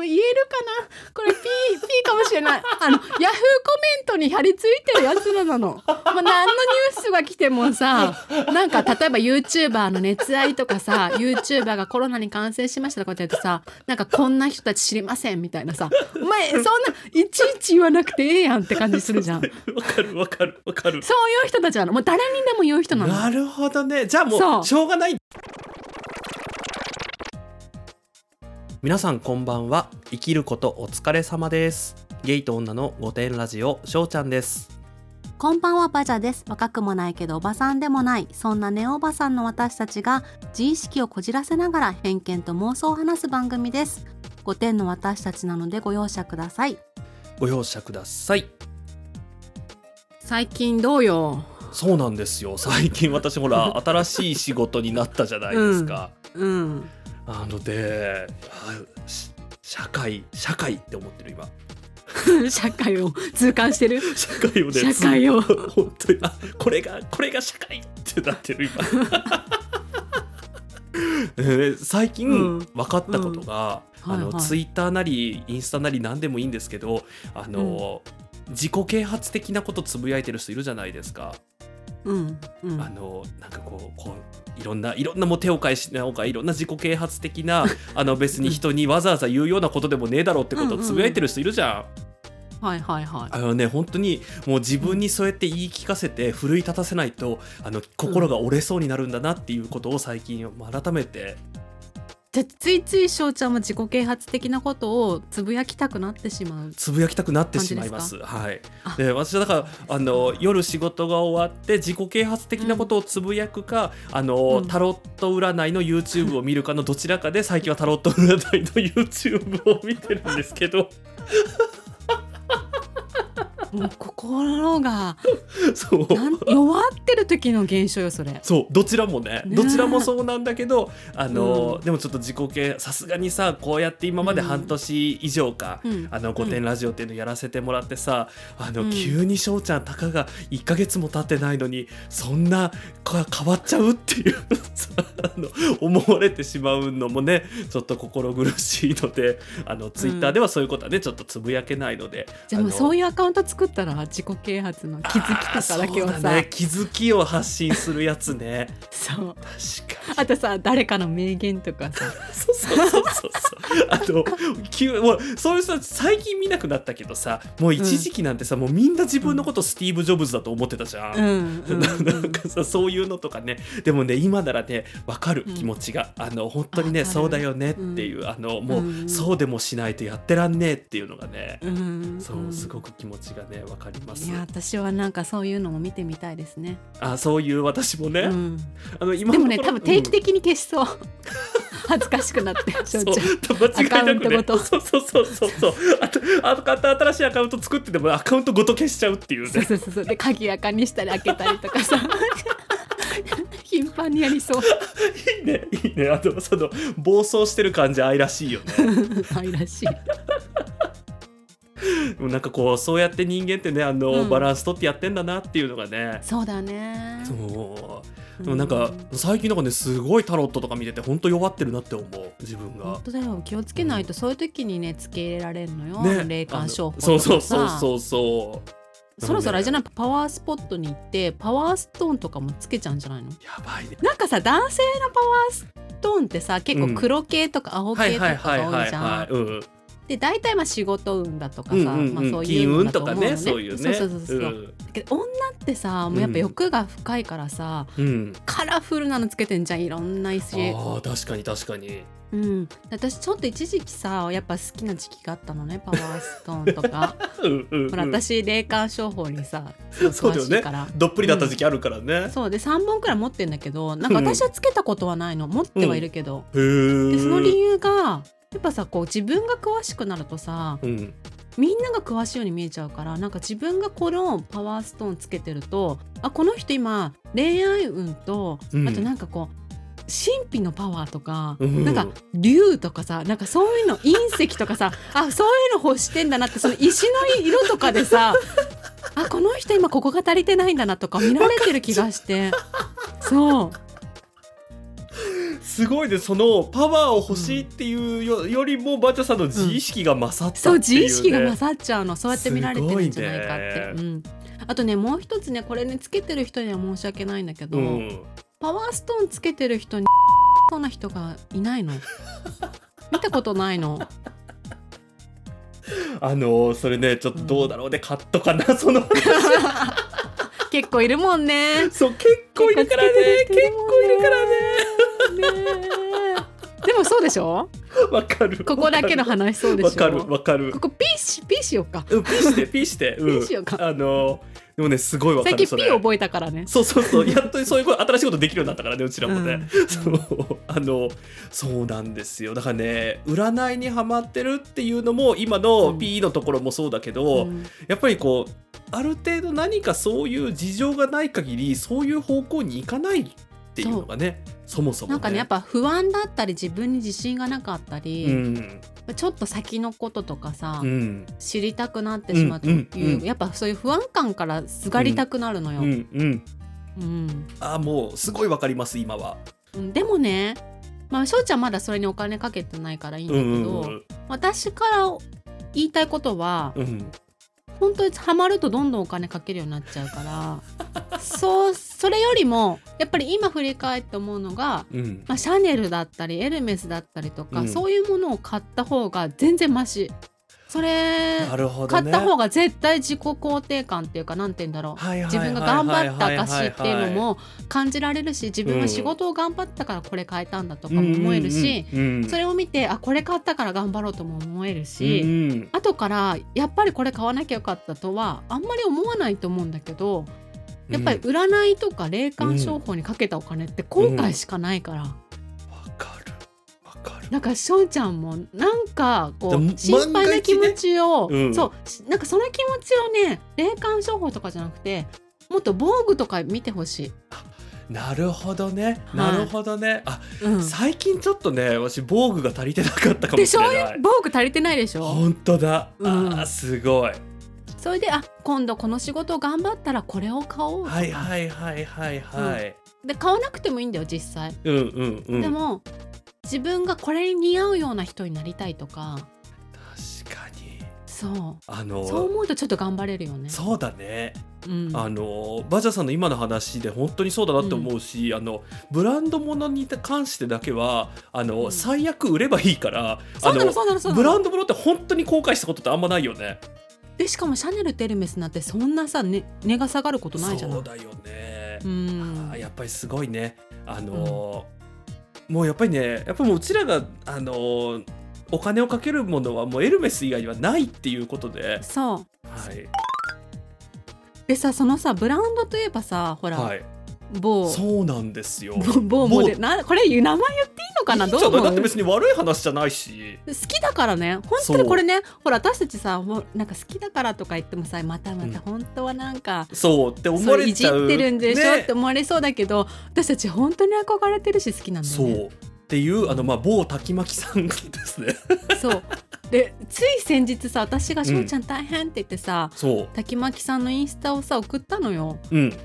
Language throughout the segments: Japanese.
言えるかな？これピーピーかもしれない。あのヤフーコメントに貼り付いてるやつらなの、まあ、何のニュースが来てもさなんか例えば YouTuber の熱愛とかさ YouTuber がコロナに感染しましたとかって言うとさなんかこんな人たち知りませんみたいなさ。お前そんないちいち言わなくてええやんって感じするじゃん。そうわかるわかるわかる。いう人たちなの。もう誰にでも言う人なの。なるほどね。じゃあそうもう。しょうがない皆さんこんばんは。生きることお疲れ様です。ゲイと女の御殿ラジオしょうちゃんです。こんばんはバジャです。若くもないけどおばさんでもない。そんなネオおばさんの私たちが自意識をこじらせながら偏見と妄想を話す番組です。5点の私たちなのでご容赦ください。ご容赦ください。最近どうよ？そうなんですよ。最近私ほら新しい仕事になったじゃないですか、うんあので社会社会って思ってる今。社会を痛感してる？社会をね社会を。本当にあこれがこれが社会ってなってる今。えー最近うん。分かったことが、あのうんはいはい。ツイッターなりインスタなり何でもいいんですけどあの、自己啓発的なことつぶやいてる人いるじゃないですか。うんうん。あのなんかこうこういろんないろんなもう手を変えしなおかいろんな自己啓発的な あの別に人にわざわざ言うようなことでもねえだろうってことをつぶやいてる人いるじゃん。はいはいはい。あのね本当にもう自分にそうやって言い聞かせて奮い立たせないとあの心が折れそうになるんだなっていうことを最近改めてついつい翔ちゃんは自己啓発的なことをつぶやきたくなってしまう。つぶやきたくなってしまいます。はい。あ、で私はだからあの夜仕事が終わって自己啓発的なことをつぶやくか、あのうん。タロット占いの YouTube を見るかのどちらかで最近はタロット占いの YouTube を見てるんですけどもう心が そう。弱ってる時の現象よそれ。そうどちらもね。ねどちらもそうなんだけどあの、うん。でもちょっと自己啓さすがにさこうやって今まで半年以上か、うん。あの「御殿ラジオ」っていうのやらせてもらってさ、あのうん。急に翔ちゃんたかが1ヶ月も経ってないのにそんなか変わっちゃうっていうさ あの思われてしまうのもねちょっと心苦しいのであのツイッターではそういうことはねちょっとつぶやけないので。じゃあそういうアカウント作ったら自己啓発の気づきとかだけをさ。あーそうだね、気づきを発信するやつね。そう。確かに。あとさ誰かの名言とかさ。そうそうそうそう。そうあと急もうそういう人たち最近見なくなったけどさもう一時期なんてさ、もうみんな自分のことスティーブ・ジョブズだと思ってたじゃん。うん。うんな なんかさそういうのとかね。でもね今ならね分かるうん。気持ちが、あの本当にねそうだよねっていう、あのもう、うん。そうでもしないとやってらんねえっていうのがね、うん。そうすごく気持ちがね分かります。いや私はなんかそういうのも見てみたいですね、あそういう私もね、うん、あの今でもね多分定期的に消しそう、恥ずかしくなって そう。間違いなくアカウントねごと。そうそうそうそうそう。あとあと新しいアカウント作っててもアカウントごと消しちゃうっていうね。そうそうそう。で鍵垢にしたり開けたりとかさ。頻繁にやりそう。いいねいいね。あとその暴走してる感じ愛らしいよね。愛らしい なんかこうそうやって人間ってねあの、うん。バランス取ってやってんだなっていうのがね。そうだね。そう。でもなんか最近なんかねすごいタロットとか見てて本当弱ってるなって思う。自分が。本。当だよ。気をつけないとそういう時にねつけ入れられるのよ、ね、霊感商法そうそうそうそうそうそろそろあれじゃない？パワースポットに行ってパワーストーンとかもつけちゃうんじゃないの？やばいね。なんかさ男性のパワーストーンってさ結構黒系とか青はい系とか多いじゃん。で大体まあ仕事運だとかさ、うんうんうんまあ、そうい金運うのだととかねそういうね。そうそうそうそう、うん。だけど女ってさもうやっぱ欲が深いからさ、うん、カラフルなのつけてんじゃんいろんな石、あー確かに確かに。うん、私ちょっと一時期さやっぱ好きな時期があったのねパワーストーンとか。うんうんうん。ほら私霊感商法にさ詳しいから。どっぷりだった時期あるからね、そう。で3本くらい持ってんだけどなんか私はつけたことはないの。持ってはいるけど、へえでその理由がやっぱさこう自分が詳しくなるとさうん。みんなが詳しいように見えちゃうからなんか自分がこのパワーストーンつけてるとあこの人今恋愛運と、うん。あとなんかこう神秘のパワーとか、うん。なんか竜とかさなんかそういうの隕石とかさ あそういうの欲してんだなってその石の色とかでさあこの人今ここが足りてないんだなとか見られてる気がして。そうすすごいねそのパワーを欲しいっていうよ,、よりもバチャさんの自意識が勝ったそうっていう、ね。自意識が勝っちゃうの。そうやって見られてるんじゃないかって、すごいうん、あとねもう一つねこれねつけてる人には申し訳ないんだけど、うん、パワーストーンつけてる人にそうな人がいないの？見たことないの？あのそれねちょっとどうだろうね、カットかなその 結構いるもんね。そう結構いるからね。結構いるからねね。えでもそうでしょ？わかる。ここだけの話そうでしょ？わかるわかる。ここピーしピーしようか。うんピーしてピーして、うん、ピーしようか。あのでもねすごいわか最るそれ。近ピー覚えたからね。そうそうそう。やっとそういうこと新しいことできるようになったからねうちらもね、うん。そう。あのそうなんですよ。だからね占いにはまってるっていうのも今うのん P のところもそうだけど、うん。やっぱりこうある程度何かそういう事情がない限りそういう方向に行かないっていうのがねそもそもね。なんかねやっぱ不安だったり自分に自信がなかったり、うん。ちょっと先のこととかさ、うん。知りたくなってしまうという、やっぱそういう不安感からすがりたくなるのよ。ううんあもうすごいわかります今は。でもねまあ翔ちゃんまだそれにお金かけてないからいいんだうけど、私から言いたいことはうんうん。本当にハマるとどんどんお金かけるようになっちゃうからそうそれよりもやっぱり今振り返って思うのが、うん。まあ、シャネルだったりエルメスだったりとか、うん。そういうものを買った方が全然マシ。それね。買った方が絶対自己肯定感っていうかなんて言うんだろう。自分が頑張った証っていうのも感じられるし自分うんは仕事を頑張ったからこれ買えたんだとかも思えるし、うん。うんうん。それを見てあこれ買ったから頑張ろうとも思えるし、うん。後からやっぱりこれ買わなきゃよかったとはあんまり思わないと思うんだけどやっぱり占いとか霊感商法にかけたお金って後悔しかないから、わかる。わかる。なんかしょうちゃんもなんかこう心配な気持ちを、うん。そうしなんかその気持ちをね霊感商法とかじゃなくてもっと防具とか見てほしい。なるほどね。い。なるほどね、あうん、最近ちょっとね私防具が足りてなかったかもでしれない。防具足りてないでしょ？本当だ、うん。あーすごいそれであ今度この仕事を頑張ったらこれを買おうとか、はいはいはいはいはい、で買わなくてもいいんだよ実際、うん、うんうん。でも自分がこれに似合うような人になりたいとか。確かに。そう。あのそう思うとちょっと頑張れるよね。そうだね。うん、あのバジャさんの今の話で本当にそうだなって思うし、あのブランド物に関してだけはあの、うん。最悪売ればいいからブランド物って本当に後悔したことってあんまないよね。でしかもシャネルとエルメスなんてそんなさ、ね、値が下がることないじゃない。そうだよね。うん。やっぱりすごいね。あのーもうやっぱりねやっぱもううちらがあのーお金をかけるものはもうエルメス以外にはないっていうことで、そう。はい。でさそのさブランドといえばさほら、はい、某。そうなんですよ。某モデルなこれ名前言っていい？のかな？どう思う？だって別に悪い話じゃないし。好きだからね本当にこれねほら私たちさほなんか好きだからとか言ってもさまたまた本当はなんか、そうって思わそういじっれちゃう。てるんでしょ、ねって思われそうだけど私たち本当に憧れてるし好きなんだよそうね。っていうあのまあ某滝巻さんですね。そうでつい先日さ私が「しょうちゃん大変」って言ってさ、そう。滝巻さんのインスタをさ送ったのよ。うん。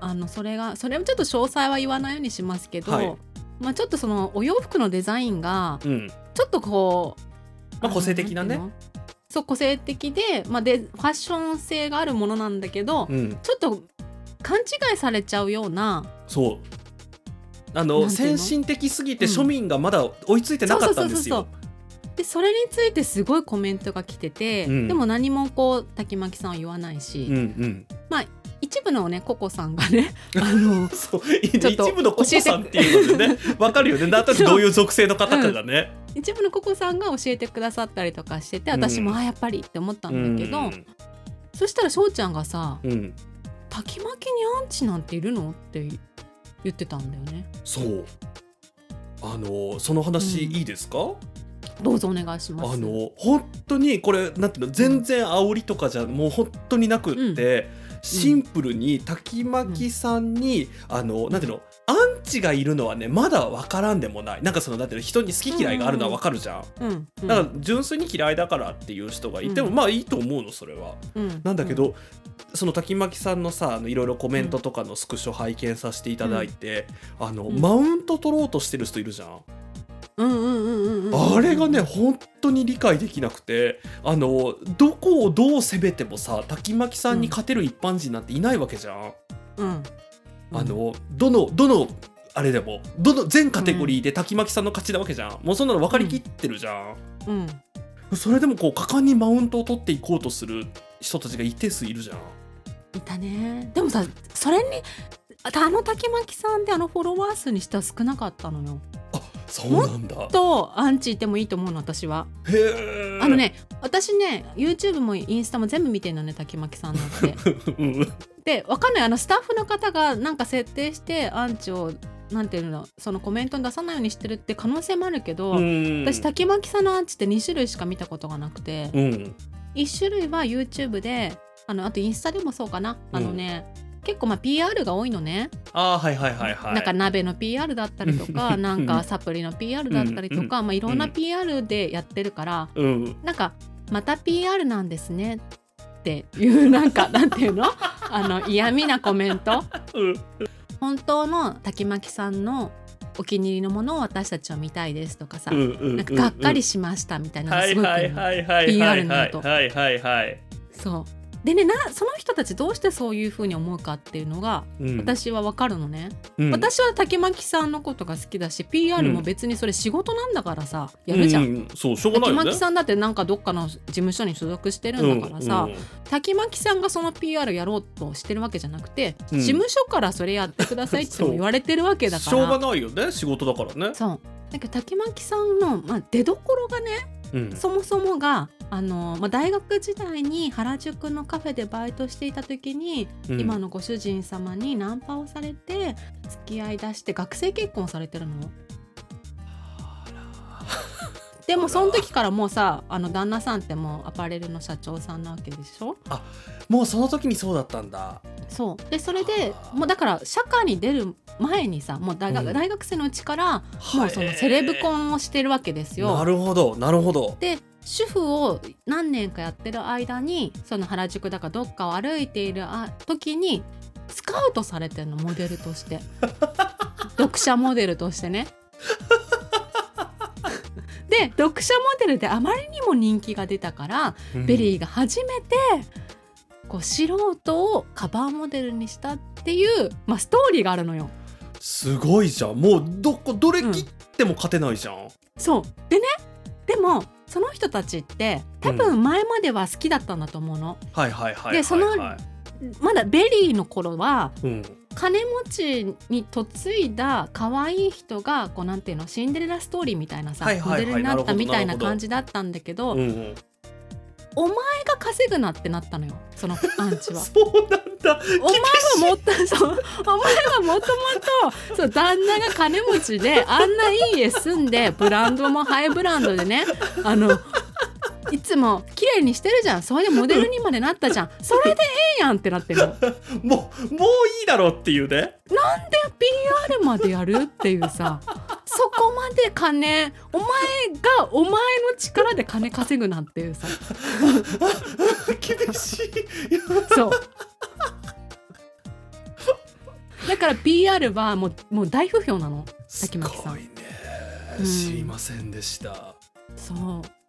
あのそれがそれをちょっと詳細は言わないようにしますけど、はいまあちょっとそのお洋服のデザインがうん。ちょっとこう、まあ個性的なねそう個性的で,、まあ、でファッション性があるものなんだけど、うん。ちょっと勘違いされちゃうようなそう。あなの？先進的すぎてうん庶民がまだ追いついてなかったんですよ。でそれについてすごいコメントが来てて、うんでも何もこう滝巻さんは言わないし、うんうん。一部のねココさんがね あのそうちょっと一部のココさんっていうのでねわかるよね。なんとなくどういう属性の方かがね。一部のココさんが教えてくださったりとかしてて私も、うんあやっぱりって思ったんだけど、うんそしたら翔ちゃんがさうん。「滝巻にアンチなんているの?」って言ってたんだよね。そう。あのその話うんいいですか？どうぞお願いします。あの本当にこれなんていうの全然煽りとかじゃもう本当になくって、シンプルに滝巻さんに、あのなんていうのアンチがいるのはねまだ分からんでもない。なんかそのなんて人に好き嫌いがあるのは分かるじゃん。うん。うん。だから純粋に嫌いだからっていう人がいても、うん。まあいいと思うのそれは。うん。なんだけど、その滝巻さんのさあのいろいろコメントとかのスクショ拝見させていただいて、あの、うんマウント取ろうとしてる人いるじゃん。うんうんうんうんうんあれがね本当に理解できなくてあのどこをどう攻めてもさ滝巻さんに勝てる一般人なんていないわけじゃん。うんあのどのどのあれでもどの全カテゴリーで滝巻さんの勝ちなわけじゃん。もうそんなの分かりきってるじゃん。うんそれでもこう果敢にマウントを取っていこうとする人たちが一定数いるじゃん。いたねでもさそれにあの滝巻さんってあのフォロワー数にしては少なかったのよあそうなんだ。とアンチいてもいいと思うの私はへえ。あの。ね私ね YouTube もインスタも全部見てんのね滝巻さんのってうん でわかんないあのスタッフの方がなんか設定してアンチをなんていうのそのコメントに出さないようにしてるって可能性もあるけど、うん。私滝巻さんのアンチって2種類しか見たことがなくて、うん。1種類は YouTube であのあとインスタでもそうかなあのね、結構まあ PR が多いのね、ああはいはいはいはい。なんか鍋の PR だったりとか なんかサプリの PR だったりとか、まあ、いろんな PR でやってるから、うん。なんかまた PR なんですねっていうなんかなんていうの？あの嫌味なコメントうん。本当の滝巻さんのお気に入りのものを私たちは見たいですとかさ、うんうんなんかがっかりしましたみたいなすごい来はいるのはいはい PR はいはいはい。そうでねなその人たちどうしてそういうふうに思うかっていうのがうん、私は分かるのね、うん、私は竹巻さんのことが好きだし PR も別にそれ仕事なんだからさ、やるじゃん、うん、そうしょうがないね。巻さんだってなんかどっかの事務所に所属してるんだからさ、竹巻さんがその PR やろうとしてるわけじゃなくて、うん。事務所からそれやってくださいっても言われてるわけだかしょうがらないよね仕事だからね。そう。だけど竹巻さんの、まあ、出どころがねうん、そもそもがあの、まあ、大学時代に原宿のカフェでバイトしていた時に、うん今のご主人様にナンパをされて付き合いだして学生結婚されてるの？でもその時からもうさあの旦那さんってもうアパレルの社長さんなわけでしょ？もうその時にそうだったんだ。そうでそれではあもうだから社会に出る前にさもう大学,、うん大学生のうちからもうそのセレブ婚をしてるわけですよ。なるほどなるほど。で主婦を何年かやってる間にその原宿だかどっかを歩いているあ時にスカウトされてるのモデルとして 読者モデルとしてね。で読者モデルであまりにも人気が出たから、VERY が初めてこう素人をカバーモデルにしたっていう、まあ、ストーリーがあるのよ。すごいじゃんもうどこどれ切っても勝てないじゃん。そうでねでもその人たちって多分前までは好きだったんだと思うの。はいはいはい。でそのまだ VERY の頃はうん。金持ちに嫁いだ可愛い人がこうなんていうのシンデレラストーリーみたいなさ、モデルになったみたいな感じだったんだけど、うんうん、お前が稼ぐなってなったのよそのアンチは。そうなんだ。お前はもっとそうお前はもともとそう旦那が金持ちであんないい家住んでブランドもハイブランドでね あのいつも綺麗にしてるじゃんそれでモデルにまでなったじゃんそれでええやんってなってるのなんでもうもういいだろうっていうね。PR までやるっていうさそこまで金お前がお前の力で金稼ぐなんていうさ。厳しい。そう。だから PR はもうもう大不評なの。す滝巻さん。ごいね、うん。知りませんでした。そう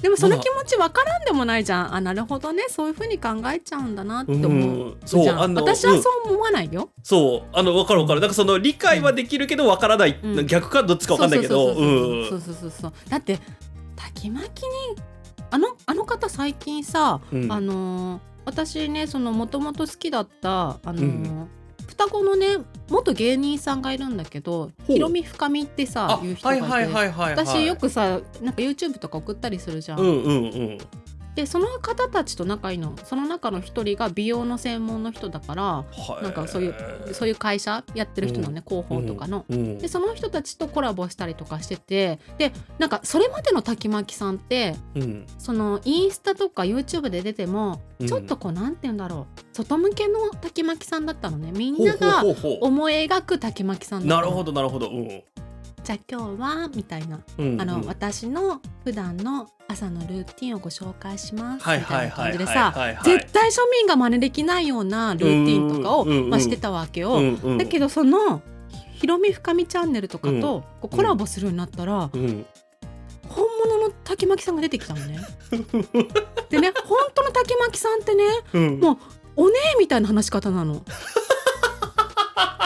でもその気持ちわからんでもないじゃん。あなるほどね。そういうふうに考えちゃうんだなって思う、うん。そうじゃん。あの私はそう思わないよ、そう。あの分かる分かる。なん。かその理解はできるけど分からない、うん。逆かどっちか分かんないけど。そううんそうそうそうだって滝巻にあのあの方最近さ、うん。あのー私ねそのもともと好きだったあの双子のね元芸人さんがいるんだけどひろみ深みってさあいう人がいて、私よくさなんか YouTube とか送ったりするじゃん、うんうんうんでその方たちと仲いいのその中の一人が美容の専門の人だからはい。なんかそういうそういう会社やってる人なのね、広報とかの。うん。でその人たちとコラボしたりとかしててでなんかそれまでの滝巻さんってうん。そのインスタとか YouTube で出てもうん。ちょっとこうなんて言うんだろう外向けの滝巻さんだったのね。みんなが思い描く滝巻さんうなるだったの。ほどなるほど。うんじゃあ今日はみたいなうんうんあの、私の普段の朝のルーティンをご紹介しますはいみたいな感じでさ絶対庶民が真似できないようなルーティンとかを、うんうんうんまあ、してたわけよ。うんうんだけどそのひろみ深みチャンネルとかうんとこうコラボするようになったら、うん本物の滝巻さんが出てきたのね。でね本当の滝巻さんってねうんもうおねえみたいな話し方なの。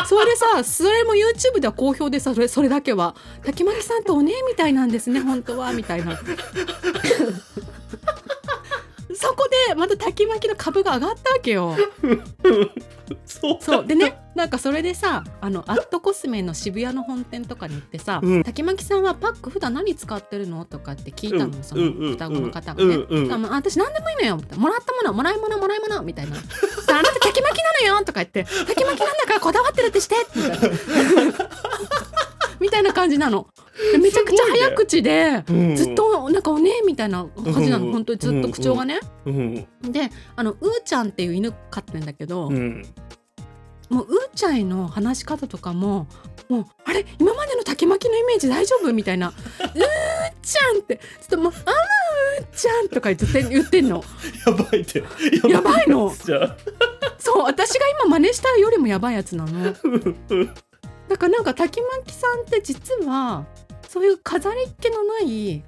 それでさそれも YouTube では好評でさそれそれだけは「滝巻さんとお姉みたいなんですね本当は」みたいな。そこでまた滝巻の株が上がったわけよ。そう。そう。でねなんかそれでさあのアットコスメの渋谷の本店とかに行ってさ「うん。滝巻さんはパック普段何使ってるの?」とかって聞いたの、うん。その双子の方がね。うん。うん。私何でもいいのよ。みたいなもらったものもらい物もらい物みたいな「さ ああなた滝巻なのよ」とか言って「滝巻なんだからこだわってるってして」みたいなみたいな感じなの。でめちゃくちゃ早口で、うん。ずっとなんかおねみたいな感じなの、うん本当にずっと口調がね。うんであのうーちゃんっていう犬飼ってんだけど、うん。もううーちゃんへの話し方とかももうあれ？今までの竹巻のイメージ大丈夫？みたいな「うーちゃん」って。ちょっともう「あらうーちゃん」とか絶対言ってんの。やばいって。やばいの。そう私が今真似したよりもやばいやつなの。だからなんか竹巻さんって実はそういう飾りっ気のない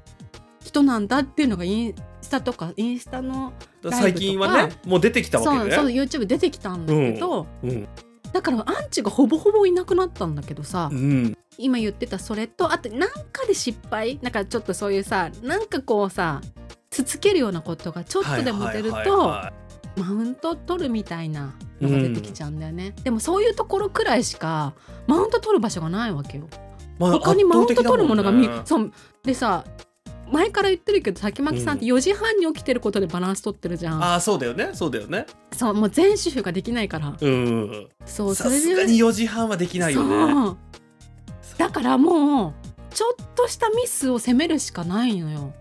人なんだっていうのがインスタとかインスタの最近はねもう出てきたわそうそうけね YouTube 出てきたんだけど、うんだからアンチがほぼほぼいなくなったんだけどさ、うん。今言ってたそれとあとなんかで失敗なんかちょっとそういうさなんかこうさつつけるようなことがちょっとでも出るはいはいとはマウント取るみたいなのが出てきちゃうんだよね、でもそういうところくらいしかマウント取る場所がないわけよ。いまあ他にマウント取るものがみんね。そうでさ前から言ってるけど滝巻さんって4時半に起きてることでバランス取ってるじゃん、ああそうだよねそうだよね。そうもう全主婦ができないから。うん。そうそれさすがに4時半はできないよね。だからもうちょっとしたミスを責めるしかないのよ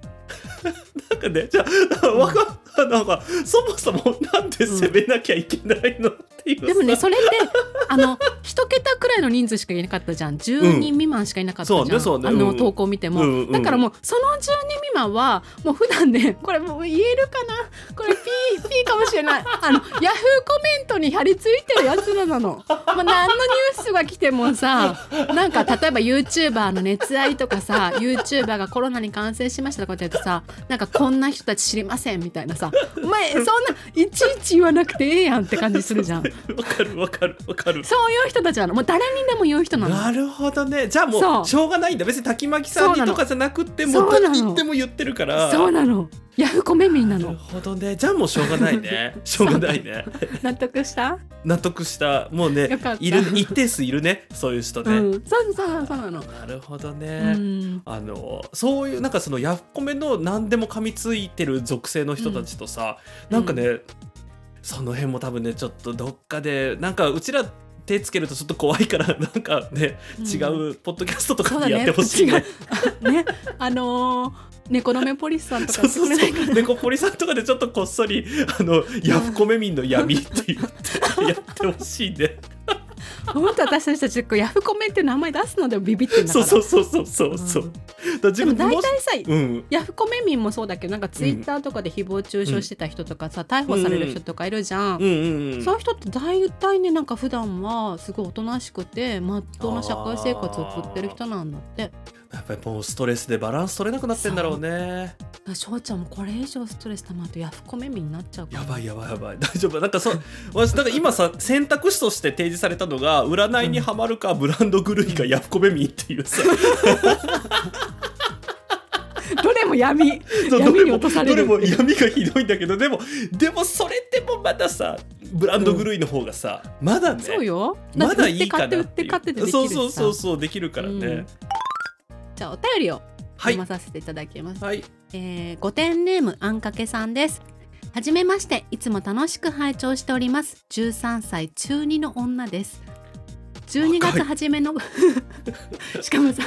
なんかねじゃあわかんなんかそもそもなんで攻めなきゃいけないのっていうさ。でもねそれって あの一桁くらいの人数しかいなかったじゃん。10人未満しかいなかったじゃん、そうねそうね。あのうん。投稿見ても、うんうん。だからもうその10人未満はもう普段ねこれもう言えるかな？これピーかもしれないあのヤフーコメントに貼り付いてるやつらなの。まあ、何のニュースが来てもさなんか例えば YouTuber の熱愛とかさ YouTuber がコロナに感染しましたとかって言ってさなんかこんな人たち知りませんみたいなさお前そんないちいち言わなくてええやんって感じするじゃん。わかるわかるわかるそういう人たちなの。もう誰にでも言う人なの。なるほどねじゃあもそううしょうがないんだ別に滝巻さんにとかじゃなくっても誰にでも言ってるからそうなの。ヤフコメ民ななるの。ほどね。じゃあもうしょうがないね。しょうがないね。納得した？納得した。もうねいる一定数いるね。そういう人ね、うん。そうそうそうなの。なるほどうね、ん。あのそういうなんかそのヤフコメの何でも噛みついてる属性の人たちとさ、なんかね、その辺も多分ねちょっとどっかでなんかうちら手つけるとちょっと怖いから なんかね、うん。違うポッドキャストとかでやってほしいね。ね、あのー、猫の目ポリスさんとかそうそうそう猫ポリさんとかでちょっとこっそりあのヤフコメ民の闇って言ってやってほしいね。本当私たちこうヤフコメって名前出すのでもビビってんだかそうら。そうそうそうそうそう。うんだ自でも大体さ、うんヤフコメ民もそうだけどなんかツイッターとかで誹謗中傷してた人とかさ、逮捕される人とかいるじゃん。うんうんうん。そういう人って大体ねなんか普段はすごいおとなしくてまっとうな社会生活を送ってる人なんだってやっぱりもうストレスでバランス取れなくなってんだろうね。翔ちゃんもこれ以上ストレス溜まるとヤフコメ民になっちゃうやばいやばいやばい。大丈夫。なんかそう 私なんか今さ選択肢として提示されたのが占いにはまるかブランド狂いかヤフコメミっていうさ。どれも闇。闇に落とされるどれも闇がひどいんだけどでもでもそれでもまださブランド狂いの方がさ、まだね。そうよ。まだいいかな売ってそうそうそうそうできるからね、うんじゃあお便りをはい。読まさせていただきます、はい。えー、5点ネームあんかけさんです。はじめましていつも楽しく拝聴しております。13歳中2の女です。12月初めのしかもさ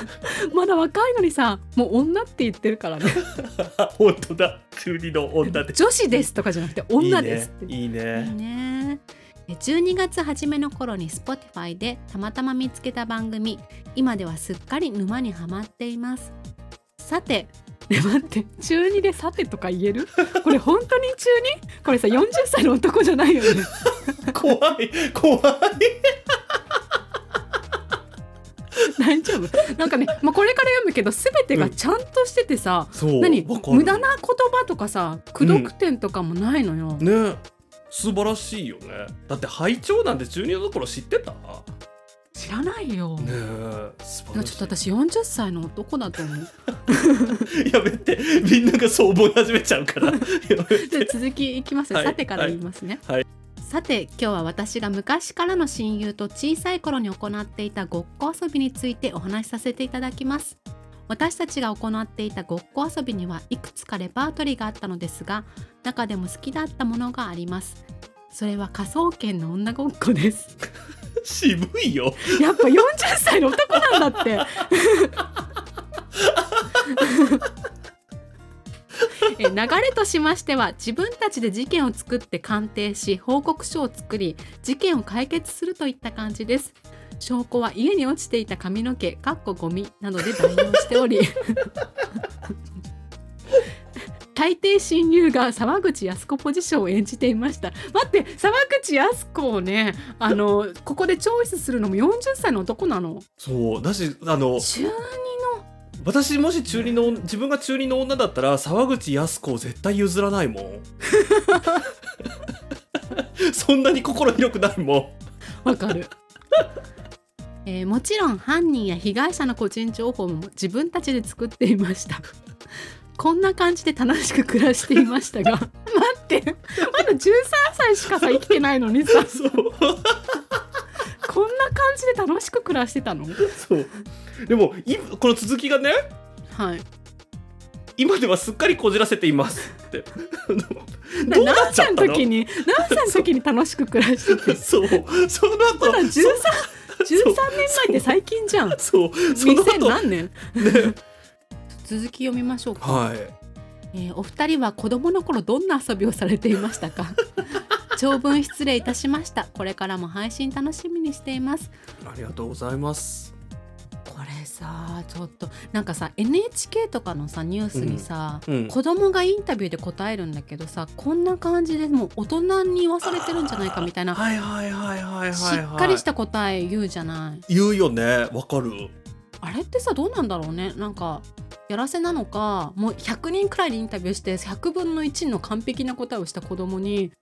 まだ若いのにさもう女って言ってるからね。本当だ。中二の女で女子ですとかじゃなくて女ですいいね。いいいいね12月初めの頃に Spotify でたまたま見つけた番組。今ではすっかり沼にはまっています。さてね 待って中2でさてとか言える？これ本当に中 2? これさ40歳の男じゃないよね？怖 い怖い。大丈夫？なんかね、まあ、これから読むけど全てがちゃんとしててさ、そう何？わかる無駄な言葉とかさ口読点とかもないのよ、ね素晴らしいよね。だって拝聴なんて中二のところ知ってた？ね知らないよ、え素晴らしい。ちょっと私40歳の男だと思う。やめて。みんながそう思い始めちゃうから。じゃ続きいきますよ、はい。さてから言いますね、はい。さて今日は私が昔からの親友と小さい頃に行っていたごっこ遊びについてお話しさせていただきます私たちが行っていたごっこ遊びにはいくつかレパートリーがあったのですが中でも好きだったものがあります。それは科捜研の女ごっこです。渋いよ。やっぱ40歳の男なんだって。え流れとしましては自分たちで事件を作って鑑定し報告書を作り事件を解決するといった感じです証拠は家に落ちていた髪の毛かっこゴミなどで代用しており。大抵親友が沢口靖子ポジションを演じていました。待って沢口靖子をねあのここでチョイスするのも40歳の男なの？そうだしあの中二の？私もし中二の自分が中二の女だったら沢口靖子を絶対譲らないもん。そんなに心広くないもん。わかる、えーもちろん犯人や被害者の個人情報も自分たちで作っていました。こんな感じで楽しく暮らしていましたが。待って。まだ13歳しかさ生きてないのにさ。こんな感じで楽しく暮らしてたの？そう。でもいこの続きがねはい。今ではすっかりこじらせていますって。どうな何歳っちゃったの？の時に何歳の時に楽しく暮らしてて？そう。その後まだ13 13年前って最近じゃん。そう。その2000後何年？ね。続き読みましょうか。はい。えーお二人は子供の頃どんな遊びをされていましたか？長文失礼いたしました。これからも配信楽しみにしています。ありがとうございますさちょっとなんかさ NHK とかのさニュースにさ、うん子供がインタビューで答えるんだけどさこんな感じでもう大人に言わされてるんじゃないかみたいなはいはいはいはいはい、はい、しっかりした答え言うじゃない。言うよねわかる。あれってさどうなんだろうね。なんかやらせなのかもう100人くらいでインタビューして100分の1の完璧な答えをした子供に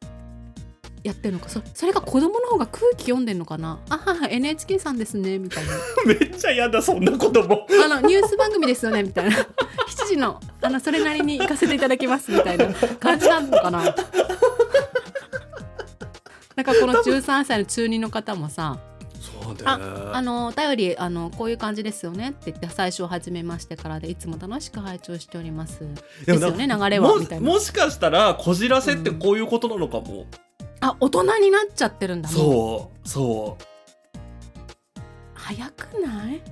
やってるのか。そそれが子供の方が空気読んでんのかな？あはは NHK さんですね。みたいな。めっちゃ嫌だそんなことも。あのニュース番組ですよね。みたいな。7時のあのそれなりに行かせていただきますみたいな感じなのかな？なんかこの13歳の中二の方もさそうねあのお便りあのこういう感じですよね。って言って最初始めましてからでいつも楽しく拝聴しております。ですよね流れはもみたいな。もしかしたらこじらせってこういうことなのかも、あ大人になっちゃってるんだもうそう。そ早くない？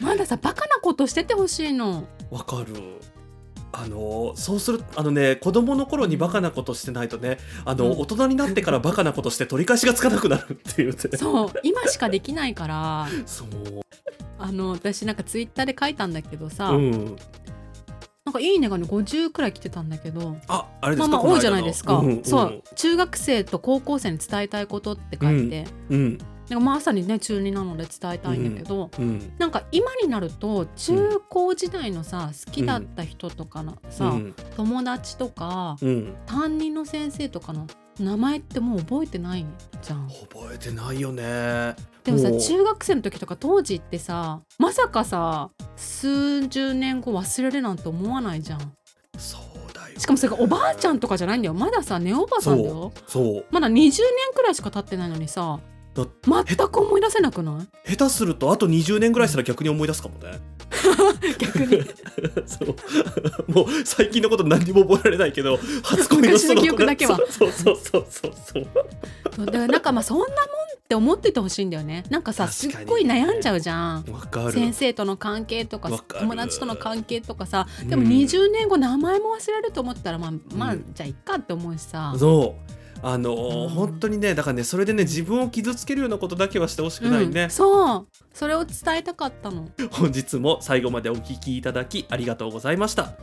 まださバカなことしててほしいの。うわかる。あのそうするあのね子供の頃にバカなことしてないとねあの、うん。大人になってからバカなことして取り返しがつかなくなるっていうね。そう今しかできないから。そう。あの私なんかツイッターで書いたんだけどさ、うんなんかいいねがね50くらい来てたんだけどああれですか？まあまあ多いじゃないですか、この間のうん。そう。中学生と高校生に伝えたいことって書いて、うんなんかまさにね中2なので伝えたいんだけど、うんなんか今になると中高時代のさ好きだった人とかのさ、うん。友達とかうん。担任の先生とかの名前ってもう覚えてないじゃん。覚えてないよね。でもさ中学生の時とか当時ってさまさかさ数十年後忘れるなんて思わないじゃん。そうだよしかもそれがおばあちゃんとかじゃないんだよ。まださネオおばさんだよ。そうまだ20年くらいしか経ってないのにさだ全く思い出せなくない？下手するとあと20年ぐらいしたら逆に思い出すかもね。逆に。そう。もう最近のこと何にも覚えられないけど初恋の昔の記憶だけは。そうそうそうそうそう。そうだからなんかまあそんなもんって思っててほしいんだよね。なんかさすっごい悩んじゃうじゃん。わかる。先生との関係とか友達との関係とかさ。でもうん20年後名前も忘れると思ったらまあまあうん。じゃあいっかって思うしさ。そうあのーうん。本当にねだからねそれでね自分を傷つけるようなことだけはしてほしくないね。うん、そう。それを伝えたかったの。本日も最後までお聞きいただきありがとうございました。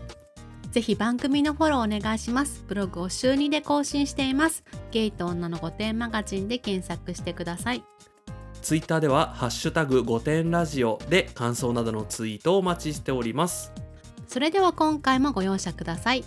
ぜひ番組のフォローお願いします。ブログを週2で更新しています。ゲイと女の御殿マガジンで検索してください。ツイッターでは「ハッシュタグ5点ラジオ」で感想などのツイートをお待ちしております。それでは今回もご容赦ください